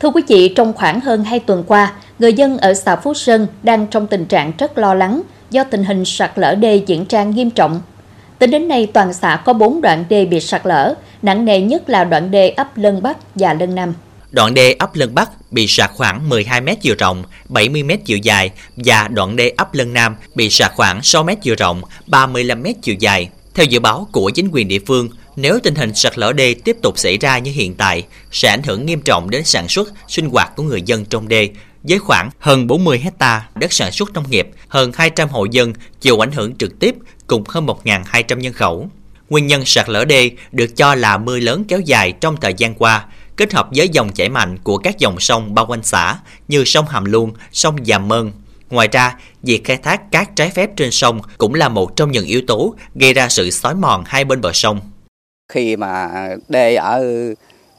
Thưa quý vị, trong khoảng hơn 2 tuần qua, người dân ở xã Phú Sơn đang trong tình trạng rất lo lắng do tình hình sạt lở đê diễn ra nghiêm trọng. Tính đến nay, toàn xã có 4 đoạn đê bị sạt lở, nặng nề nhất là đoạn đê ấp Lân Bắc và Lân Nam. Đoạn đê ấp Lân Bắc bị sạt khoảng 12 m chiều rộng, 70 m chiều dài và đoạn đê ấp Lân Nam bị sạt khoảng 6 m chiều rộng, 35 m chiều dài. Theo dự báo của chính quyền địa phương, nếu tình hình sạt lở đê tiếp tục xảy ra như hiện tại, sẽ ảnh hưởng nghiêm trọng đến sản xuất, sinh hoạt của người dân trong đê, với khoảng hơn 40 hecta đất sản xuất nông nghiệp, hơn 200 hộ dân chịu ảnh hưởng trực tiếp cùng hơn 1.200 nhân khẩu. Nguyên nhân sạt lở đê được cho là mưa lớn kéo dài trong thời gian qua, kết hợp với dòng chảy mạnh của các dòng sông bao quanh xã như sông Hàm Luông, sông Già Mơn. Ngoài ra, việc khai thác cát trái phép trên sông cũng là một trong những yếu tố gây ra sự xói mòn hai bên bờ sông. Khi mà đê ở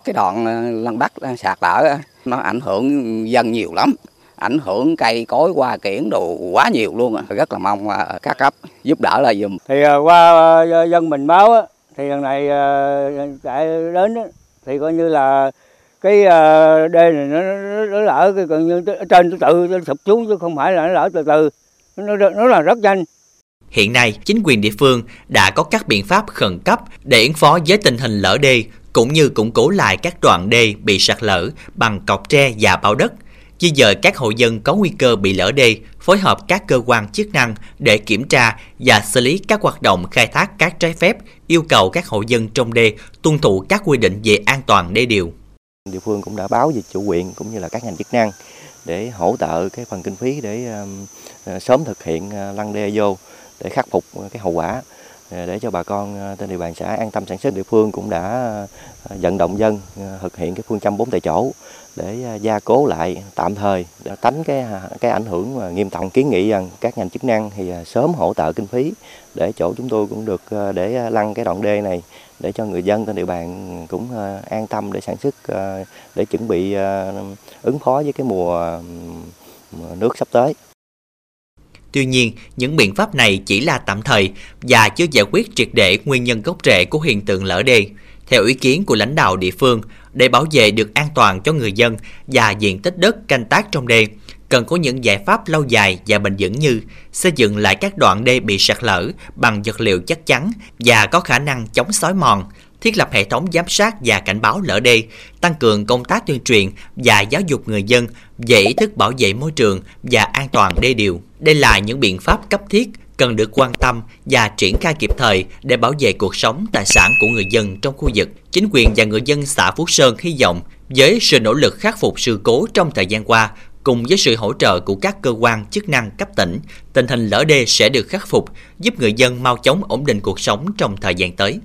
cái đoạn ờ, Lăng Bắc ờ, sạt lở nó ảnh hưởng dân nhiều lắm ảnh hưởng cây cối qua kiển đồ quá nhiều luôn rất là mong ờ, các cấp giúp đỡ là dùm. Thì qua dân mình báo thì lần này chạy đến thì coi như là cái đê này nó, nó lỡ cái còn như trên tự sụp xuống chứ không phải là nó lỡ từ từ. Nó, nó là rất nhanh. Hiện nay, chính quyền địa phương đã có các biện pháp khẩn cấp để ứng phó với tình hình lỡ đê, cũng như củng cố lại các đoạn đê bị sạt lở bằng cọc tre và bao đất, di dời các hộ dân có nguy cơ bị lỡ đê, phối hợp các cơ quan chức năng để kiểm tra và xử lý các hoạt động khai thác cát trái phép, yêu cầu các hộ dân trong đê tuân thủ các quy định về an toàn đê điều. Địa phương cũng đã báo về chủ quyện cũng như là các ngành chức năng để hỗ trợ cái phần kinh phí để ờ, sớm thực hiện ờ, lăn đê vô để khắc phục cái hậu quả ờ, để cho bà con ờ, trên địa bàn xã an tâm sản xuất, địa phương cũng đã ờ, vận động dân thực hiện cái phương châm bốn tại chỗ để gia cố lại tạm thời, để tránh cái à, cái ảnh hưởng nghiêm trọng kiến nghị rằng các ngành chức năng thì sớm hỗ trợ kinh phí để chỗ chúng tôi cũng được để lăn cái đoạn đê này để cho người dân trên địa bàn cũng an tâm để sản xuất để chuẩn bị ứng phó với cái mùa nước sắp tới. Tuy nhiên, những biện pháp này chỉ là tạm thời và chưa giải quyết triệt để nguyên nhân gốc rễ của hiện tượng lỡ đê. Theo ý kiến của lãnh đạo địa phương, để bảo vệ được an toàn cho người dân và diện tích đất canh tác trong đê, cần có những giải pháp lâu dài và bền vững như xây dựng lại các đoạn đê bị sạt lở bằng vật liệu chắc chắn và có khả năng chống xói mòn, thiết lập hệ thống giám sát và cảnh báo lỡ đê, tăng cường công tác tuyên truyền và giáo dục người dân về ý thức bảo vệ môi trường và an toàn đê điều. Đây là những biện pháp cấp thiết cần được quan tâm và triển khai kịp thời để bảo vệ cuộc sống tài sản của người dân trong khu vực. Chính quyền và người dân xã Phú Sơn hy vọng với sự nỗ lực khắc phục sự cố trong thời gian qua, cùng với sự hỗ trợ của các cơ quan chức năng cấp tỉnh, tình hình lỡ đê sẽ được khắc phục, giúp người dân mau chóng ổn định cuộc sống trong thời gian tới.